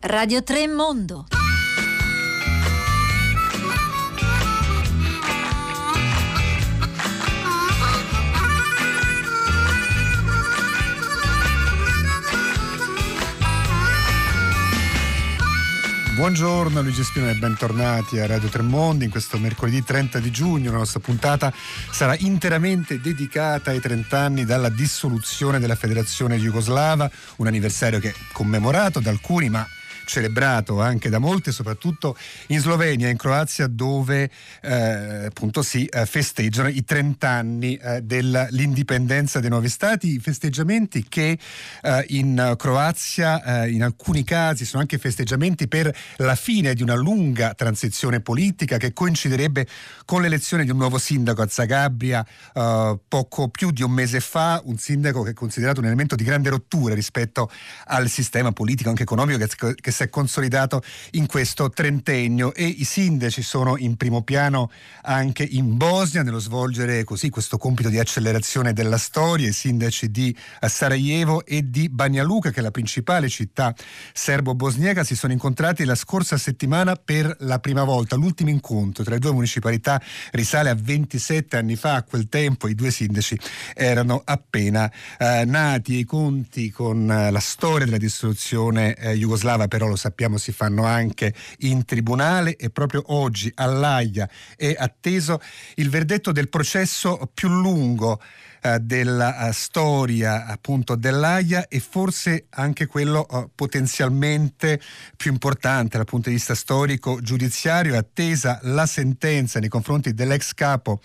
Radio 3 Mondo. Buongiorno Luigi Spino e bentornati a Radio Tremondi in questo mercoledì 30 di giugno. La nostra puntata sarà interamente dedicata ai 30 anni dalla dissoluzione della Federazione Jugoslava, un anniversario che è commemorato da alcuni ma celebrato anche da molti, soprattutto in Slovenia in Croazia, dove eh, appunto si eh, festeggiano i 30 anni eh, dell'indipendenza dei nuovi stati, festeggiamenti che eh, in Croazia eh, in alcuni casi sono anche festeggiamenti per la fine di una lunga transizione politica che coinciderebbe con l'elezione di un nuovo sindaco a Zagabria eh, poco più di un mese fa, un sindaco che è considerato un elemento di grande rottura rispetto al sistema politico anche economico che, che si è consolidato in questo trentennio e i sindaci sono in primo piano anche in Bosnia nello svolgere così questo compito di accelerazione della storia, i sindaci di Sarajevo e di Banja Luka che è la principale città serbo-bosniaca si sono incontrati la scorsa settimana per la prima volta, l'ultimo incontro tra le due municipalità risale a 27 anni fa, a quel tempo i due sindaci erano appena eh, nati. E i conti con eh, la storia della distruzione eh, jugoslava però lo sappiamo si fanno anche in tribunale e proprio oggi all'AIA è atteso il verdetto del processo più lungo della uh, storia appunto dell'AIA e forse anche quello uh, potenzialmente più importante dal punto di vista storico giudiziario, attesa la sentenza nei confronti dell'ex capo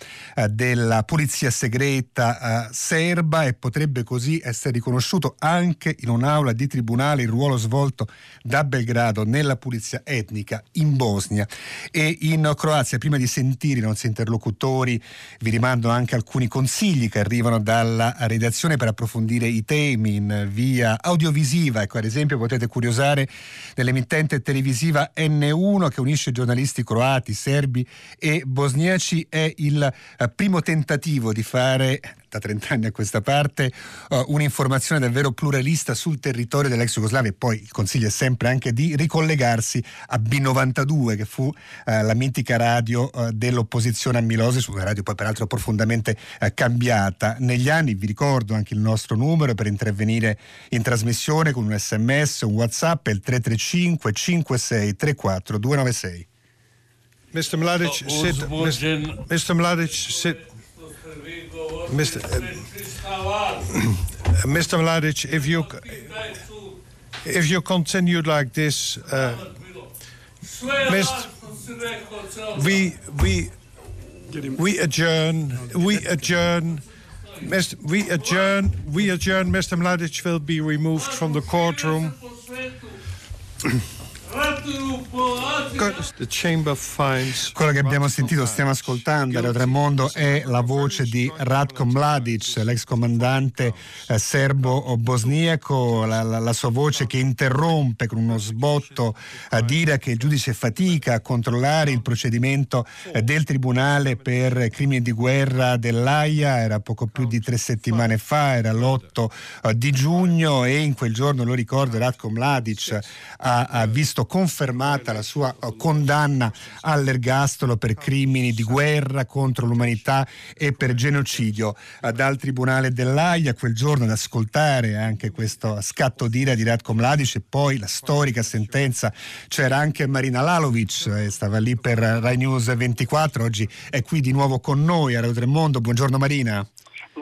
della polizia segreta serba e potrebbe così essere riconosciuto anche in un'aula di tribunale il ruolo svolto da Belgrado nella pulizia etnica in Bosnia e in Croazia. Prima di sentire i nostri interlocutori vi rimando anche alcuni consigli che arrivano arrivano dalla redazione per approfondire i temi in via audiovisiva. Ecco, ad esempio potete curiosare dell'emittente televisiva N1 che unisce giornalisti croati, serbi e bosniaci. È il eh, primo tentativo di fare da 30 anni a questa parte uh, un'informazione davvero pluralista sul territorio dell'ex Jugoslavia e poi il consiglio è sempre anche di ricollegarsi a B92 che fu uh, la mitica radio uh, dell'opposizione a Milosevic, una radio poi peraltro profondamente cambiata negli anni, vi ricordo anche il nostro numero per intervenire in trasmissione con un sms, un whatsapp, il 335 56 34 296. Mr. Mladic, sit. Mr. Mr. Mladic, sit. Mr. Uh, Mr. Mladic, if you if you continue like this, uh, Mr. we we we adjourn. We adjourn. Mr. We adjourn. We adjourn. Mr. Mladic will be removed from the courtroom. Quello che abbiamo sentito, stiamo ascoltando, Radio Tremondo, è la voce di Ratko Mladic, l'ex comandante eh, serbo-bosniaco, la, la, la, sua voce che interrompe con uno sbotto a dire che il giudice fatica a controllare il procedimento eh, del Tribunale per crimini di guerra dell'AIA, era poco più di tre settimane fa, era l'8 eh, di giugno e in quel giorno, lo ricordo, Ratko Mladic ha, ha visto confermata la sua eh, condanna all'ergastolo per crimini di guerra contro l'umanità e per genocidio dal Tribunale dell'Aia. Quel giorno ad ascoltare anche questo scatto d'ira di Radko Mladic e poi la storica sentenza c'era anche Marina Lalovic, eh, stava lì per Rai News 24, oggi è qui di nuovo con noi a Radio Tremondo. Buongiorno Marina.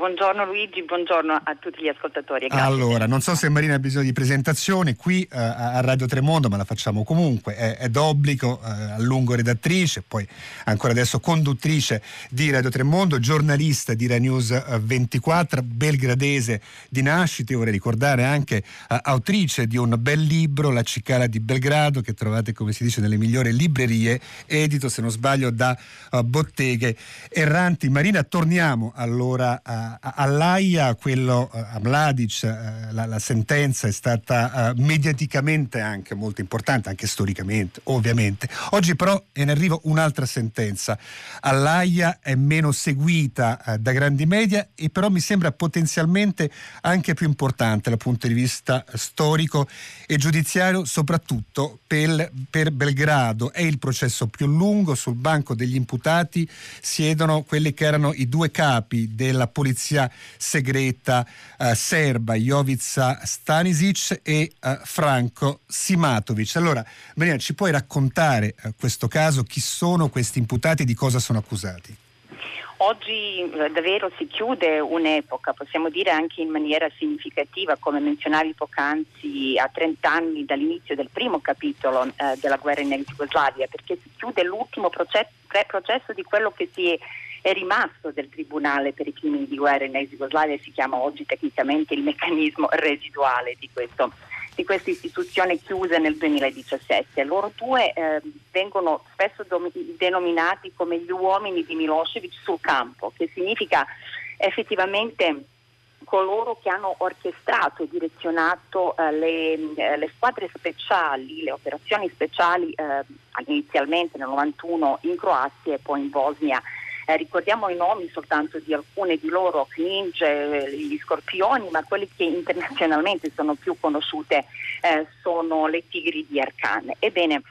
Buongiorno Luigi, buongiorno a tutti gli ascoltatori. Grazie. Allora, non so se Marina ha bisogno di presentazione qui eh, a Radio Tremondo, ma la facciamo comunque. È, è d'obbligo, eh, a lungo redattrice, poi ancora adesso conduttrice di Radio Tremondo, giornalista di Rai News 24, eh, belgradese di nascita. Vorrei ricordare anche eh, autrice di un bel libro, La cicala di Belgrado, che trovate, come si dice, nelle migliori librerie, edito, se non sbaglio, da uh, botteghe erranti. Marina, torniamo allora a all'AIA, quello a Mladic, la, la, sentenza è stata mediaticamente anche molto importante, anche storicamente, ovviamente. Oggi però è in arrivo un'altra sentenza. All'AIA è meno seguita da grandi media e però mi sembra potenzialmente anche più importante dal punto di vista storico e giudiziario, soprattutto per, per Belgrado. È il processo più lungo, sul banco degli imputati siedono quelli che erano i due capi della polizia segreta eh, serba, Jovica Stanisic e eh, Franco Simatovic. Allora, Maria, ci puoi raccontare eh, questo caso? Chi sono questi imputati e di cosa sono accusati? Oggi eh, davvero si chiude un'epoca, possiamo dire anche in maniera significativa, come menzionavi poc'anzi, a 30 anni dall'inizio del primo capitolo eh, della guerra in Jugoslavia, perché si chiude l'ultimo processo, processo di quello che si è, è, rimasto del Tribunale per i crimini di guerra in ex Jugoslavia, si chiama oggi tecnicamente il meccanismo residuale di questo di questa istituzione chiusa nel 2017. Loro due eh, vengono spesso dom- denominati come gli uomini di Milosevic sul campo, che significa effettivamente coloro che hanno orchestrato e direzionato eh, le, eh, le, squadre speciali, le operazioni speciali eh, inizialmente nel 91 in Croazia e poi in Bosnia eh, ricordiamo i nomi soltanto di alcune di loro, Kninge, gli Scorpioni, ma quelli che internazionalmente sono più conosciute eh, sono le Tigri di Arkan. Ebbene,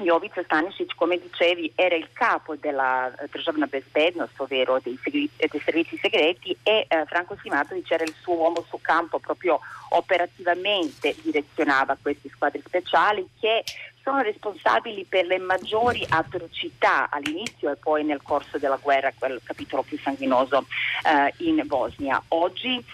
Jovica Stanisic, come dicevi, era il capo della Državna bezbednost, ovvero dei, segri- dei, servizi segreti, e eh, Franco Simatovic era il suo uomo su campo, proprio operativamente direzionava queste squadre speciali che sono responsabili per le maggiori atrocità all'inizio e poi nel corso della guerra, quel capitolo più sanguinoso eh, in Bosnia. Oggi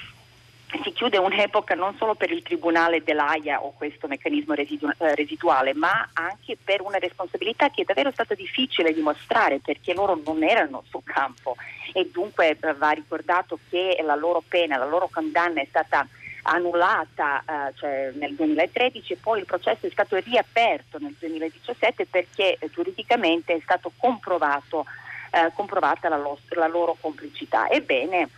si chiude un'epoca non solo per il Tribunale dell'AIA o questo meccanismo residu- eh, residuale, ma anche per una responsabilità che è davvero stata difficile dimostrare perché loro non erano sul campo e dunque va ricordato che la loro pena, la loro condanna è stata annullata eh, cioè nel 2013 e poi il processo è stato riaperto nel 2017 perché eh, giuridicamente è stato comprovato, eh, comprovata la, lo- la loro complicità. Ebbene,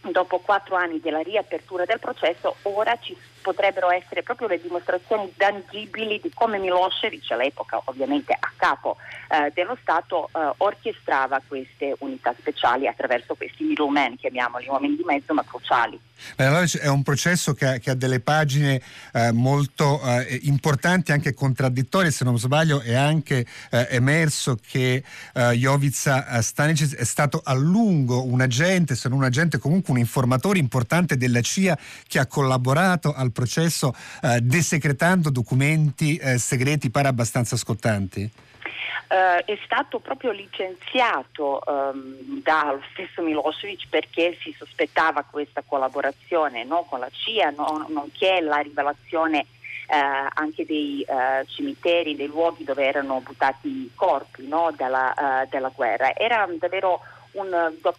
dopo quattro anni della riapertura del processo, ora ci potrebbero essere proprio le dimostrazioni tangibili di come Milosevic, all'epoca ovviamente a capo eh, dello Stato, eh, orchestrava queste unità speciali attraverso questi middlemen, chiamiamoli uomini di mezzo, ma cruciali. È un processo che ha, che ha delle pagine eh, molto eh, importanti, anche contraddittorie, se non sbaglio è anche eh, emerso che eh, Jovica Stanicic è stato a lungo un agente, se non un agente comunque un informatore importante della CIA che ha collaborato al processo eh, desecretando documenti eh, segreti pare abbastanza scottanti? Uh, è stato proprio licenziato um, dallo stesso Milosevic perché si sospettava questa collaborazione no, con la CIA, no, nonché la rivelazione uh, anche dei uh, cimiteri, dei luoghi dove erano buttati i corpi no, della, della, guerra. Era davvero un,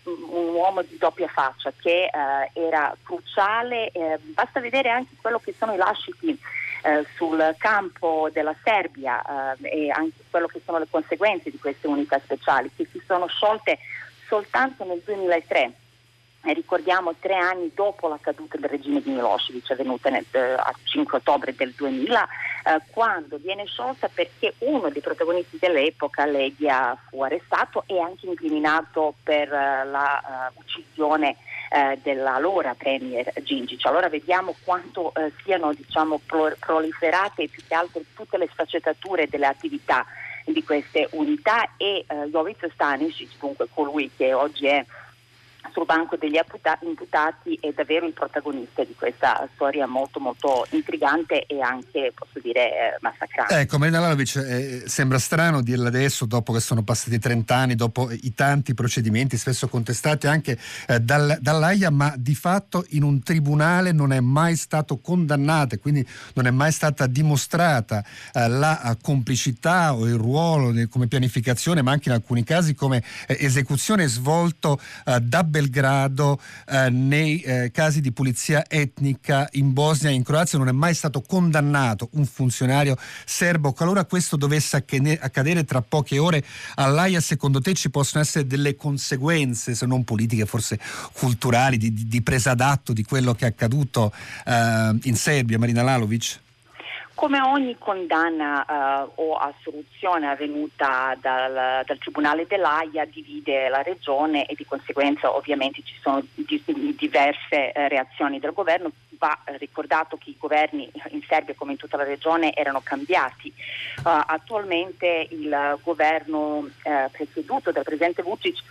un, uomo di doppia faccia che era cruciale, eh, basta vedere anche quello che sono i lasciti eh, sul campo della Serbia eh, e anche quello che sono le conseguenze di queste unità speciali che si sono sciolte soltanto nel 2003 e ricordiamo tre anni dopo la caduta del regime di Milosevic avvenuta nel, eh, a 5 ottobre del 2000 eh, quando viene sciolta perché uno dei protagonisti dell'epoca, Leghia, fu arrestato e anche incriminato per eh, la uh, uccisione eh, dell'allora Premier Gingic. Allora vediamo quanto eh, siano diciamo, proliferate più che altro tutte le sfaccettature delle attività di queste unità e eh, Jovic Stanisic, dunque colui che oggi è sul banco degli imputati è davvero il protagonista di questa storia molto molto intrigante e anche posso dire eh, massacrante. Ecco Marina Lalovic eh, sembra strano dirla adesso dopo che sono passati 30 anni, dopo i tanti procedimenti spesso contestati anche eh, dal, dall'AIA ma di fatto in un tribunale non è mai stato condannato e quindi non è mai stata dimostrata eh, la eh, complicità o il ruolo come pianificazione ma anche in alcuni casi come eh, esecuzione svolto da Belgrado eh, nei eh, casi di pulizia etnica in Bosnia e in Croazia non è mai stato condannato un funzionario serbo. Qualora questo dovesse accadere tra poche ore all'AIA, secondo te ci possono essere delle conseguenze, se non politiche, forse culturali, di, di presa d'atto di quello che è accaduto eh, in Serbia, Marina Lalovic? Come ogni condanna uh, o assoluzione avvenuta dal, dal, Tribunale dell'AIA divide la regione e di conseguenza ovviamente ci sono di, diverse uh, reazioni del governo. Va ricordato che i governi in Serbia come in tutta la regione erano cambiati. Uh, attualmente il governo presieduto dal Presidente Vucic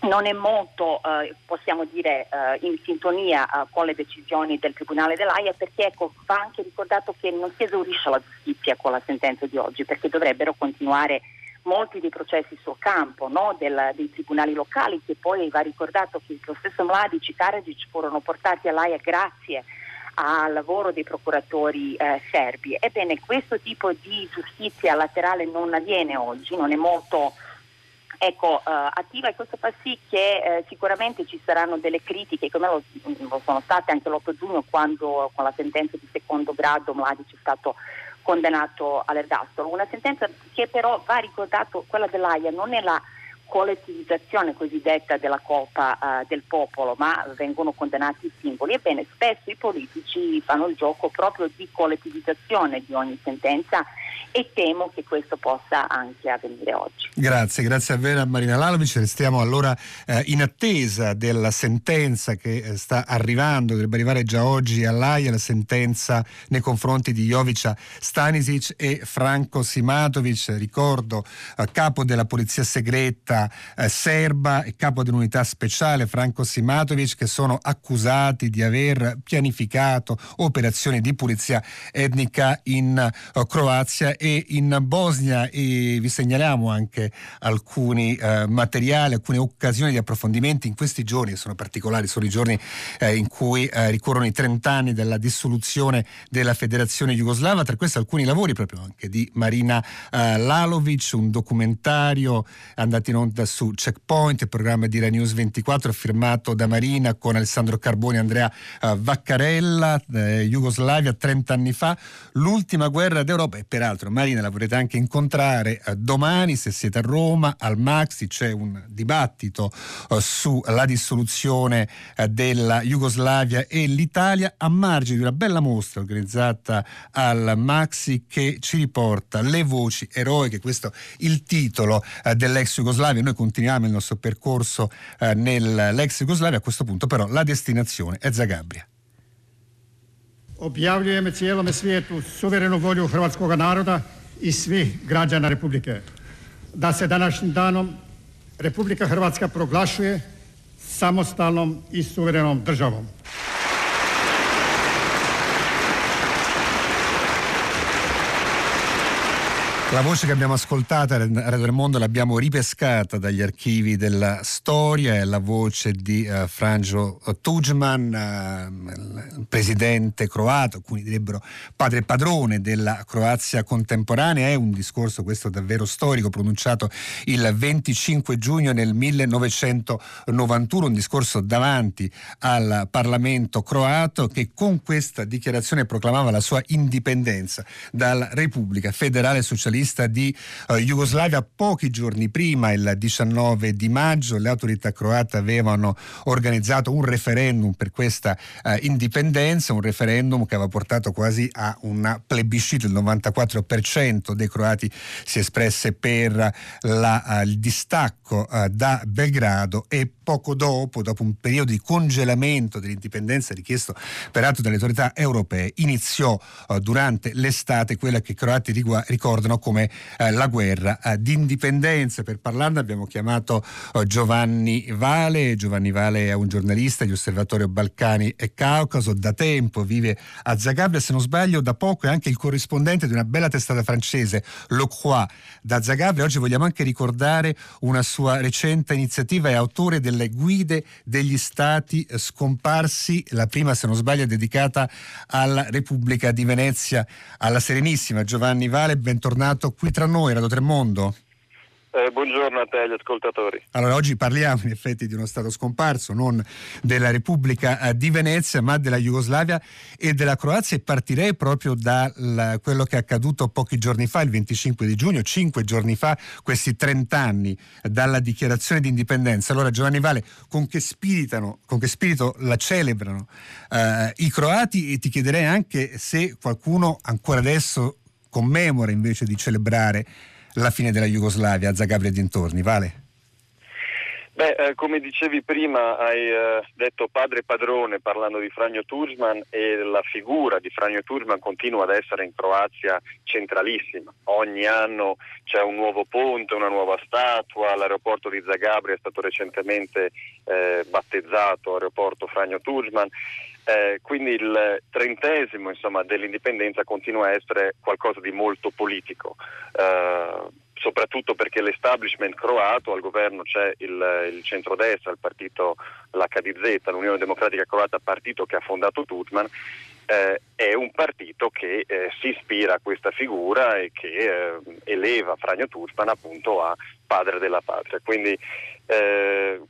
non è molto, eh, possiamo dire, eh, in sintonia eh, con le decisioni del Tribunale dell'AIA perché ecco, va anche ricordato che non si esaurisce la giustizia con la sentenza di oggi perché dovrebbero continuare molti dei processi sul campo no? Del, dei tribunali locali che poi va ricordato che lo stesso Mladic e Karadzic furono portati all'AIA grazie al lavoro dei procuratori eh, serbi. Ebbene, questo tipo di giustizia laterale non avviene oggi, non è molto ecco, uh, attiva e questo fa sì che eh, sicuramente ci saranno delle critiche, come lo, lo, sono state anche l'8 giugno quando con la sentenza di secondo grado Mladic è stato condannato all'ergastolo. Una sentenza che però va ricordato, quella dell'AIA non è la collettivizzazione cosiddetta della colpa uh, del popolo, ma vengono condannati i simboli. Ebbene, spesso i politici fanno il gioco proprio di collettivizzazione di ogni sentenza e temo che questo possa anche avvenire oggi. Grazie, grazie a Marina Lalovic. Restiamo allora eh, in attesa della sentenza che eh, sta arrivando, dovrebbe arrivare già oggi all'AIA, la sentenza nei confronti di Jovica Stanisic e Franco Simatovic, ricordo eh, capo della polizia segreta eh, serba e capo dell'unità speciale Franco Simatovic che sono accusati di aver pianificato operazioni di pulizia etnica in uh, Croazia e in Bosnia e vi segnaliamo anche alcuni eh, materiali, alcune occasioni di approfondimenti in questi giorni, sono particolari, sono i giorni eh, in cui eh, ricorrono i 30 anni della dissoluzione della federazione jugoslava, tra questi alcuni lavori proprio anche di Marina eh, Lalovic, un documentario andato in onda su Checkpoint, il programma di Rai News 24 firmato da Marina con Alessandro Carboni e Andrea eh, Vaccarella, eh, Jugoslavia 30 anni fa, l'ultima guerra d'Europa e peraltro peraltro Marina la vorrete anche incontrare eh, domani se siete a Roma al Maxi c'è un dibattito eh, sulla dissoluzione eh, della Jugoslavia e l'Italia a margine di una bella mostra organizzata al Maxi che ci riporta le voci eroiche, questo è il titolo dell'ex Jugoslavia, noi continuiamo il nostro percorso nell'ex Jugoslavia, a questo punto però la destinazione è Zagabria. Objavljujeme cijelome svijetu suverenu volju hrvatskog naroda i svih građana Republike. Da se današnjim danom Republika Hrvatska proglašuje samostalnom i suverenom državom. La voce che abbiamo ascoltato a Radio del Mondo l'abbiamo ripescata dagli archivi della storia, è la voce di uh, Franjo Tudjman, uh, presidente croato, alcuni direbbero padre e padrone della Croazia contemporanea, è un discorso questo davvero storico pronunciato il 25 giugno nel 1991, un discorso davanti al Parlamento croato che con questa dichiarazione proclamava la sua indipendenza dalla Repubblica Federale Socialista socialista di uh, Jugoslavia. Pochi giorni prima, il 19 di maggio, le autorità croate avevano organizzato un referendum per questa uh, indipendenza, un referendum che aveva portato quasi a un plebiscito. Il 94% dei croati si espresse per la, uh, il distacco da Belgrado e poco dopo, dopo un periodo di congelamento dell'indipendenza richiesto peraltro dalle autorità europee, iniziò durante l'estate quella che i croati ricordano come eh, la guerra eh, d'indipendenza. Per parlarne abbiamo chiamato eh, Giovanni Vale. Giovanni Vale è un giornalista di Osservatorio Balcani e Caucaso, da tempo vive a Zagabria, se non sbaglio da poco è anche il corrispondente di una bella testata francese, Le Croix, da Zagabria. Oggi vogliamo anche ricordare una sua recente iniziativa, è autore delle guide degli stati scomparsi, la prima se non sbaglio è dedicata alla Repubblica di Venezia, alla Serenissima. Giovanni Vale, bentornato qui tra noi, Radio Tremondo. Eh, buongiorno a te agli ascoltatori. Allora, oggi parliamo in effetti di uno Stato scomparso, non della Repubblica eh, di Venezia, ma della Jugoslavia e della Croazia e partirei proprio da quello che è accaduto pochi giorni fa, il 25 di giugno, cinque giorni fa, questi 30 anni dalla dichiarazione di indipendenza. Allora, Giovanni Vale, con che, con che spirito la celebrano eh, i croati e ti chiederei anche se qualcuno ancora adesso commemora invece di celebrare la fine della Jugoslavia Zagabria e dintorni, vale? Beh, eh, come dicevi prima, hai eh, detto padre padrone parlando di Franjo Tursman e la figura di Franjo Tursman continua ad essere in Croazia centralissima. Ogni anno c'è un nuovo ponte, una nuova statua, l'aeroporto di Zagabria è stato recentemente eh, battezzato aeroporto Franjo Tursman. Eh, quindi il trentesimo insomma, dell'indipendenza continua a essere qualcosa di molto politico. Eh, soprattutto perché l'establishment croato, al governo c'è il, il centrodestra, il partito, l'HDZ, l'Unione Democratica Croata, partito che ha fondato Tutman, eh, è un partito che eh, si ispira a questa figura e che eh, eleva Franjo Tutman appunto a padre della patria. Quindi eh,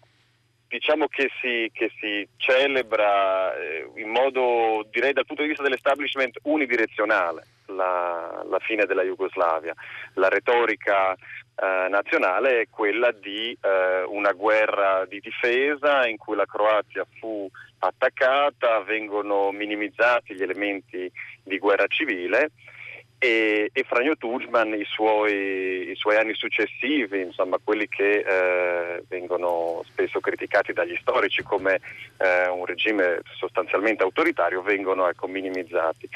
diciamo che si, che si celebra eh, in modo, direi dal punto di vista dell'establishment, unidirezionale la, la fine della Jugoslavia. La retorica eh, nazionale è quella di eh, una guerra di difesa in cui la Croazia fu attaccata, vengono minimizzati gli elementi di guerra civile e, e Franjo Tuđman i suoi, i suoi, anni successivi, insomma quelli che eh, vengono spesso criticati dagli storici come eh, un regime sostanzialmente autoritario, vengono ecco, minimizzati.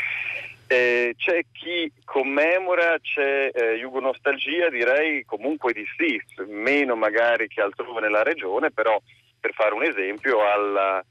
Eh, c'è chi commemora, c'è eh, Jugonostalgia, direi comunque di sì, meno magari che altrove nella regione, però per fare un esempio alla,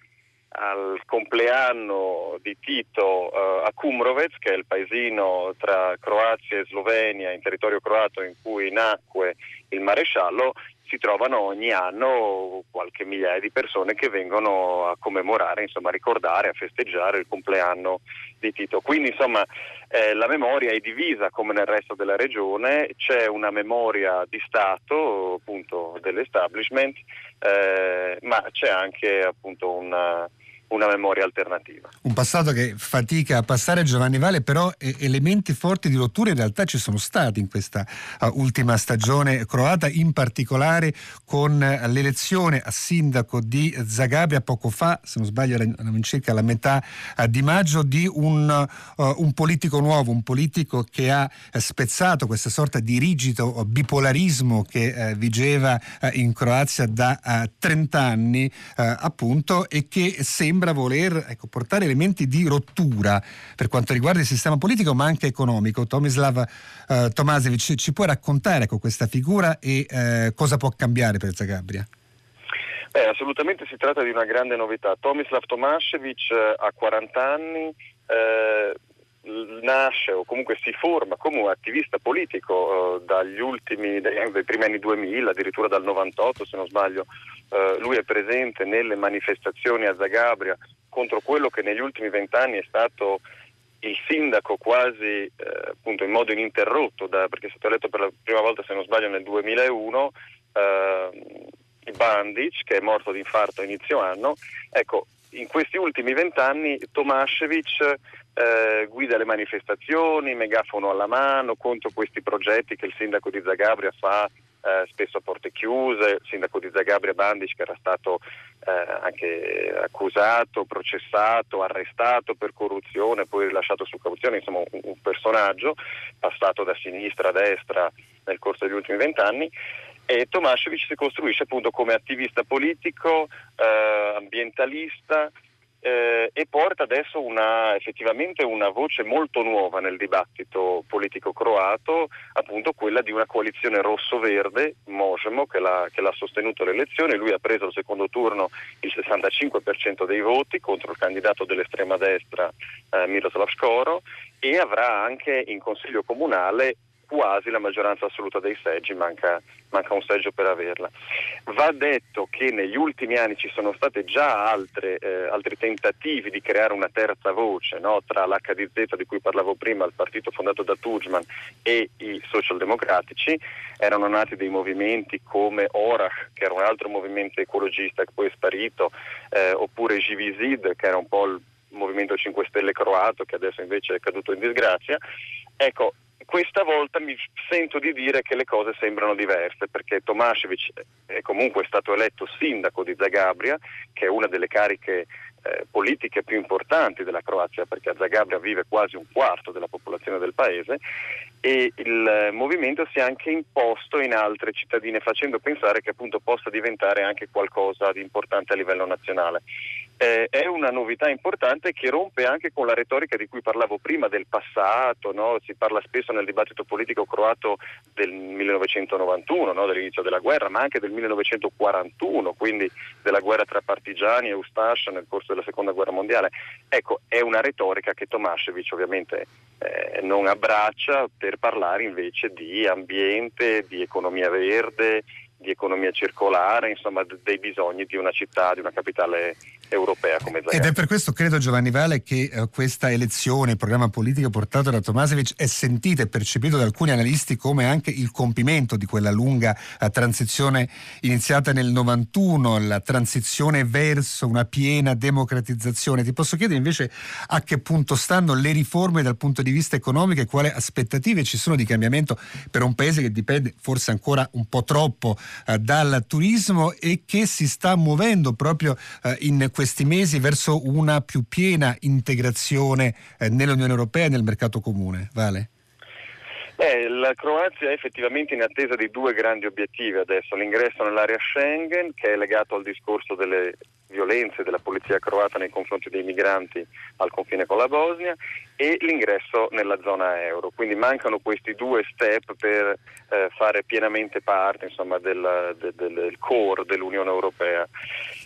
al compleanno di Tito uh, a Kumrovec, che è il paesino tra Croazia e Slovenia in territorio croato in cui nacque il maresciallo, si trovano ogni anno qualche migliaia di persone che vengono a commemorare, insomma a ricordare, a festeggiare il compleanno di Tito. Quindi insomma eh, la memoria è divisa come nel resto della regione, c'è una memoria di Stato appunto dell'establishment, eh, ma c'è anche appunto una una memoria alternativa. Un passato che fatica a passare Giovanni Vale, però eh, elementi forti di rottura in realtà ci sono stati in questa uh, ultima stagione croata, in particolare con l'elezione a sindaco di Zagabria poco fa, se non sbaglio era circa la metà uh, di maggio, di un, un, politico nuovo, un politico che ha spezzato questa sorta di rigido bipolarismo che vigeva in Croazia da 30 anni appunto e che sembra sembra voler ecco, portare elementi di rottura per quanto riguarda il sistema politico ma anche economico. Tomislav eh, Tomasevic ci può raccontare ecco, questa figura e eh, cosa può cambiare per Zagabria? Beh, assolutamente si tratta di una grande novità. Tomislav Tomasevic eh, ha 40 anni, eh, nasce o comunque si forma come un attivista politico eh, dagli ultimi, dai, dai, primi anni 2000, addirittura dal 98 se non sbaglio, eh, lui è presente nelle manifestazioni a Zagabria contro quello che negli ultimi vent'anni è stato il sindaco quasi eh, appunto in modo ininterrotto, da, perché è stato eletto per la prima volta se non sbaglio nel 2001, eh, Bandic che è morto di infarto a inizio anno, ecco in questi ultimi vent'anni Tomascevic eh, guida le manifestazioni, megafono alla mano contro questi progetti che il sindaco di Zagabria fa eh, spesso a porte chiuse, il sindaco di Zagabria Bandic che era stato eh, anche accusato, processato, arrestato per corruzione, poi rilasciato su cauzione, insomma un, un personaggio passato da sinistra a destra nel corso degli ultimi vent'anni e Tomascevic si costruisce appunto come attivista politico, eh, ambientalista, eh, e porta adesso una, effettivamente una voce molto nuova nel dibattito politico croato, appunto quella di una coalizione rosso-verde, Mosemo, che l'ha, che l'ha sostenuto alle elezioni, lui ha preso al secondo turno il 65% dei voti contro il candidato dell'estrema destra eh, Miroslav Skoro e avrà anche in consiglio comunale quasi la maggioranza assoluta dei seggi, manca, manca, un seggio per averla. Va detto che negli ultimi anni ci sono stati già altre, eh, altri tentativi di creare una terza voce no? tra l'HDZ di cui parlavo prima, il partito fondato da Tujman e i socialdemocratici, erano nati dei movimenti come Orach, che era un altro movimento ecologista che poi è sparito, eh, oppure Givisid, che era un po' il Movimento 5 Stelle croato, che adesso invece è caduto in disgrazia. Ecco, questa volta mi sento di dire che le cose sembrano diverse perché Tomasevic è comunque stato eletto sindaco di Zagabria, che è una delle cariche eh, politiche più importanti della Croazia perché a Zagabria vive quasi un quarto della popolazione del paese e il eh, movimento si è anche imposto in altre cittadine facendo pensare che appunto possa diventare anche qualcosa di importante a livello nazionale eh, è una novità importante che rompe anche con la retorica di cui parlavo prima del passato, no? si parla spesso nel dibattito politico croato del 1991, no? dell'inizio della guerra, ma anche del 1941, quindi della guerra tra partigiani e Ustascia nel corso della seconda guerra mondiale. Ecco, è una retorica che Tomasevic ovviamente eh, non abbraccia per parlare invece di ambiente, di economia verde, di economia circolare, insomma dei bisogni di una città, di una capitale europea come Zagreb. Ed è per questo, credo Giovanni Vale, che eh, questa elezione, il programma politico portato da Tomasevic è sentito e percepito da alcuni analisti come anche il compimento di quella lunga eh, transizione iniziata nel 91, la transizione verso una piena democratizzazione. Ti posso chiedere invece a che punto stanno le riforme dal punto di vista economico e quali aspettative ci sono di cambiamento per un paese che dipende forse ancora un po' troppo eh, dal turismo e che si sta muovendo proprio in questi mesi verso una più piena integrazione eh, nell'Unione Europea e nel mercato comune. Vale? Eh, la Croazia è effettivamente in attesa di due grandi obiettivi adesso, l'ingresso nell'area Schengen che è legato al discorso delle violenze della polizia croata nei confronti dei migranti al confine con la Bosnia e l'ingresso nella zona euro. Quindi mancano questi due step per eh, fare pienamente parte insomma, del, del, del, core dell'Unione Europea.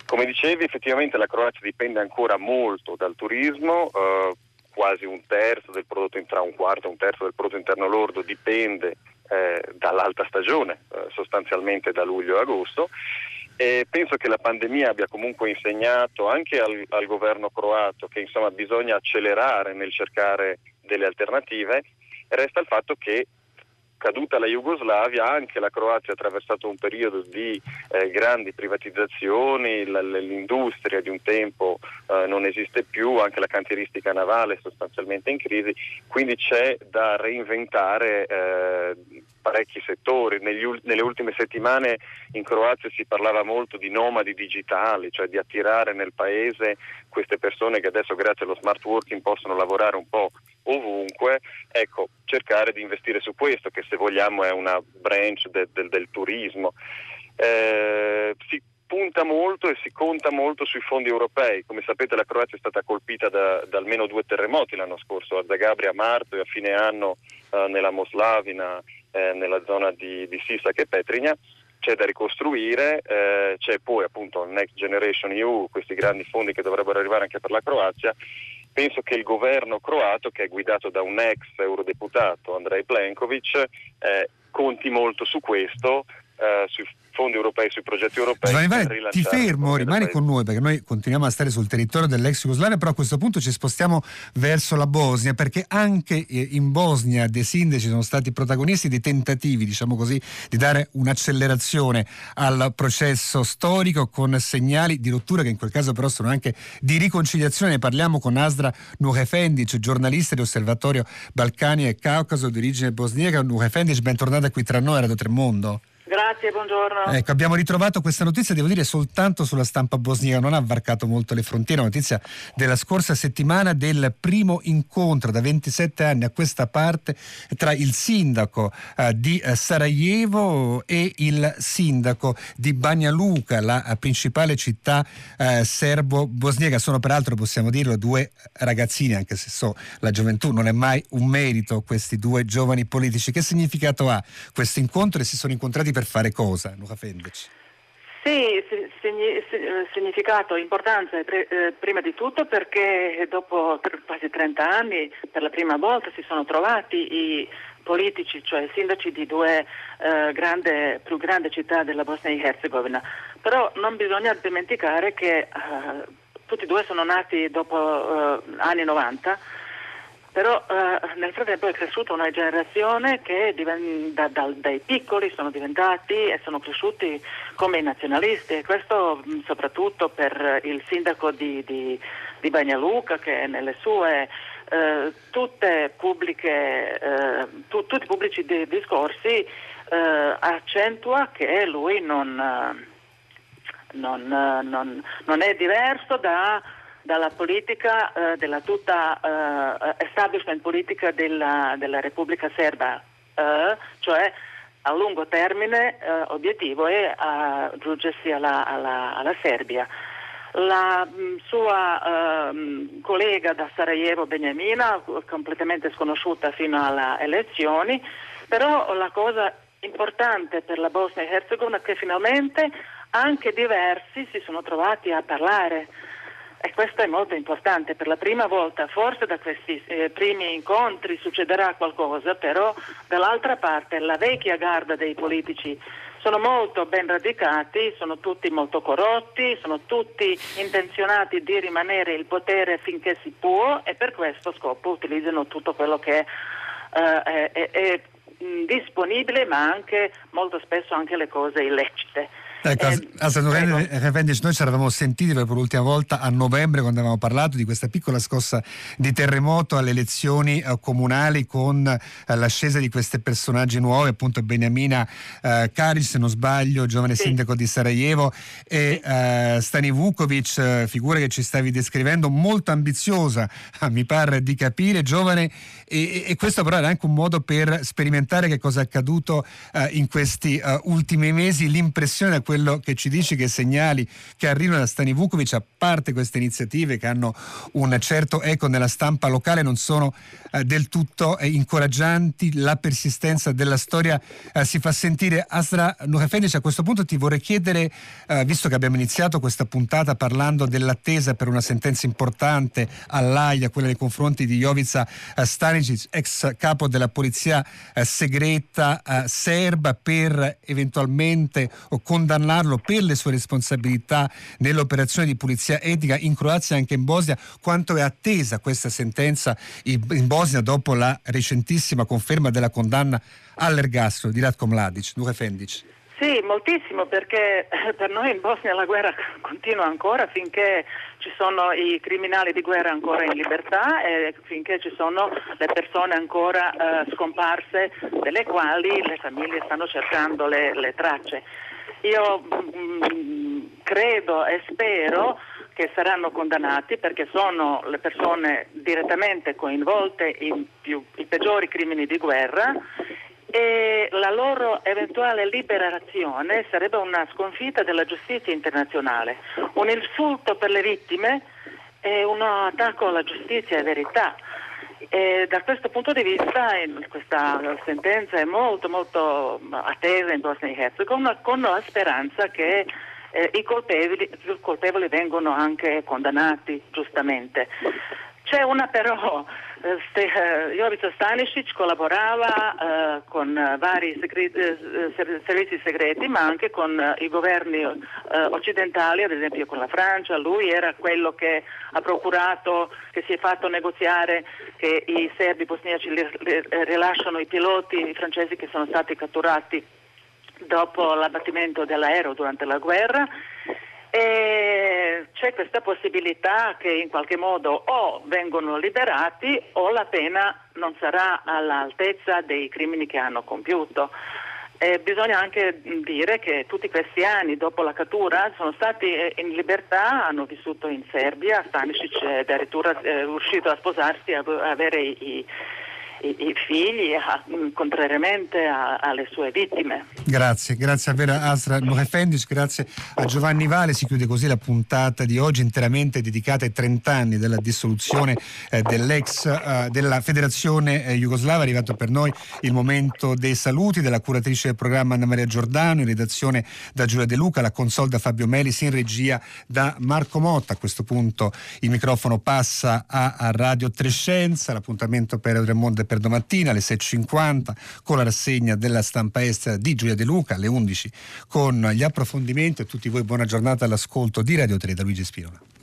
Come dicevi, effettivamente la Croazia dipende ancora molto dal turismo. Eh, quasi un terzo del prodotto tra un quarto, un terzo del prodotto interno lordo dipende eh, dall'alta stagione, eh, sostanzialmente da luglio e agosto. E penso che la pandemia abbia comunque insegnato anche al, al governo croato che insomma, bisogna accelerare nel cercare delle alternative. Resta il fatto che caduta la Jugoslavia, anche la Croazia ha attraversato un periodo di eh, grandi privatizzazioni, l'industria di un tempo eh, non esiste più, anche la cantieristica navale è sostanzialmente in crisi, quindi c'è da reinventare eh, parecchi settori. Negli, nelle ultime settimane in Croazia si parlava molto di nomadi digitali, cioè di attirare nel paese queste persone che adesso grazie allo smart working possono lavorare un po' ovunque, ecco, cercare di investire su questo, che se vogliamo è una branch de, de, del turismo. Eh, si punta molto e si conta molto sui fondi europei. Come sapete la Croazia è stata colpita da, da almeno due terremoti l'anno scorso, a Zagabria a marzo e a fine anno eh, nella Moslavina, eh, nella zona di, di Sisak e Petrinja c'è da ricostruire, eh, c'è poi appunto il Next Generation EU, questi grandi fondi che dovrebbero arrivare anche per la Croazia. Penso che il governo croato, che è guidato da un ex eurodeputato, Andrej Plenkovic, eh, conti molto su questo, eh, sui fondi europei, sui progetti europei. Giovanni Vale, ti fermo, rimani con noi perché noi continuiamo a stare sul territorio dell'ex Jugoslavia, però a questo punto ci spostiamo verso la Bosnia perché anche eh, in Bosnia dei sindaci sono stati protagonisti di tentativi, diciamo così, di dare un'accelerazione al processo storico con segnali di rottura che in quel caso però sono anche di riconciliazione. Ne parliamo con Asdra Nurefendic, giornalista di Osservatorio Balcani e Caucaso di origine bosniaca. Nurefendic, bentornata qui tra noi a Radio Tremondo. Grazie, buongiorno. Ecco, abbiamo ritrovato questa notizia, devo dire, soltanto sulla stampa bosniaca, non ha varcato molto le frontiere, una notizia della scorsa settimana del primo incontro da 27 anni a questa parte tra il sindaco eh, di eh, Sarajevo e il sindaco di Banja Luka, la principale città eh, serbo-bosniaca. Sono peraltro, possiamo dirlo, due ragazzini, anche se so, la gioventù non è mai un merito, questi due giovani politici. Che significato ha questo incontro e si sono incontrati per fare cosa, Luca Fendeci? Sì, significato, importanza eh, prima di tutto perché dopo quasi 30 anni per la prima volta si sono trovati i politici, cioè sindaci di due eh, grande, più grandi città della Bosnia e Herzegovina. Però non bisogna dimenticare che eh, tutti e due sono nati dopo eh, anni 90 però eh, nel frattempo è cresciuta una generazione che diven- da, da, dai piccoli sono diventati e sono cresciuti come nazionalisti. E questo mh, soprattutto per il sindaco di, di, di Bagnaluca che nelle sue eh, pubbliche, eh, tu, tutti i pubblici di, discorsi eh, accentua che lui non, non, non, non è diverso da dalla politica, eh, della tutta eh, establishment politica della, della Repubblica Serba, eh, cioè a lungo termine eh, obiettivo è giungersi alla, alla, alla, Serbia. La mh, mm, sua ehm, collega da Sarajevo, Beniamina, completamente sconosciuta fino alle elezioni, però la cosa importante per la Bosnia e Herzegovina è che finalmente anche diversi si sono trovati a parlare e questo è molto importante, per la prima volta, forse da questi eh, primi incontri succederà qualcosa, però dall'altra parte la vecchia garda dei politici sono molto ben radicati, sono tutti molto corrotti, sono tutti intenzionati di rimanere il potere finché si può e per questo scopo utilizzano tutto quello che eh, è, è, è disponibile ma anche molto spesso anche le cose illecite. Ecco, eh, a San Revendic noi ci eravamo sentiti per l'ultima volta a novembre quando avevamo parlato di questa piccola scossa di terremoto alle elezioni eh, comunali con eh, l'ascesa di questi personaggi nuovi, appunto Beniamina eh, Karic, se non sbaglio, giovane sì. sindaco di Sarajevo, e. Eh, Stani Vukovic, eh, figura che ci stavi descrivendo, molto ambiziosa, mi pare di capire, giovane, e, e, questo però era anche un modo per sperimentare che cosa è accaduto in questi ultimi mesi, l'impressione da quello quello che ci dici che segnali che arrivano da Stani Vukovic, a parte queste iniziative che hanno un certo eco nella stampa locale, non sono eh, del tutto eh, incoraggianti, la persistenza della storia eh, si fa sentire. Asra Nurefendic, a questo punto ti vorrei chiedere, eh, visto che abbiamo iniziato questa puntata parlando dell'attesa per una sentenza importante all'AIA, quella nei confronti di Jovica eh, Stanicic, ex capo della polizia segreta serba, per eventualmente condannare condannarlo per le sue responsabilità nell'operazione di pulizia etica in Croazia e anche in Bosnia. Quanto è attesa questa sentenza in Bosnia dopo la recentissima conferma della condanna all'ergastolo di Ratko Mladic? Nure Fendic. Sì, moltissimo perché eh, per noi in Bosnia la guerra continua ancora finché ci sono i criminali di guerra ancora in libertà e finché ci sono le persone ancora eh, scomparse delle quali le famiglie stanno cercando le, le tracce. Io mh, mm, credo e spero che saranno condannati perché sono le persone direttamente coinvolte in più, i peggiori crimini di guerra e la loro eventuale liberazione sarebbe una sconfitta della giustizia internazionale, un insulto per le vittime e un attacco alla giustizia e verità. E da questo punto di vista questa sentenza è molto molto attesa in Bosnia e Herzegovina con la speranza che eh, i, colpevoli, colpevoli vengono anche condannati giustamente. C'è una però, eh, Ste, eh, Jovica Stanisic collaborava eh, con vari segreti, eh, servizi segreti ma anche con eh, i governi eh, occidentali, ad esempio con la Francia, lui era quello che ha procurato, che si è fatto negoziare che i serbi bosniaci rilasciano i piloti francesi che sono stati catturati dopo l'abbattimento dell'aereo durante la guerra e c'è questa possibilità che in qualche modo o vengono liberati o la pena non sarà all'altezza dei crimini che hanno compiuto. E bisogna anche dire che tutti questi anni dopo la cattura sono stati in libertà, hanno vissuto in Serbia, Stanisic è addirittura è riuscito a sposarsi, a avere i, i, figli, a, contrariamente a, alle sue vittime. Grazie, grazie a Vera Asra Nuhefendis, grazie a Giovanni Vale. Si chiude così la puntata di oggi interamente dedicata ai 30 anni della dissoluzione eh, dell'ex eh, della Federazione eh, Jugoslava. È arrivato per noi il momento dei saluti della curatrice del programma Anna Maria Giordano, in redazione da Giulia De Luca, la console da Fabio Melis, in regia da Marco Motta. A questo punto il microfono passa a, a Radio Trescenza, l'appuntamento per Euremonde per per domattina alle 6.50 con la rassegna della stampa estera di Giulia De Luca, alle 11 con gli approfondimenti. A tutti voi buona giornata all'ascolto di Radio 3 da Luigi Spinola.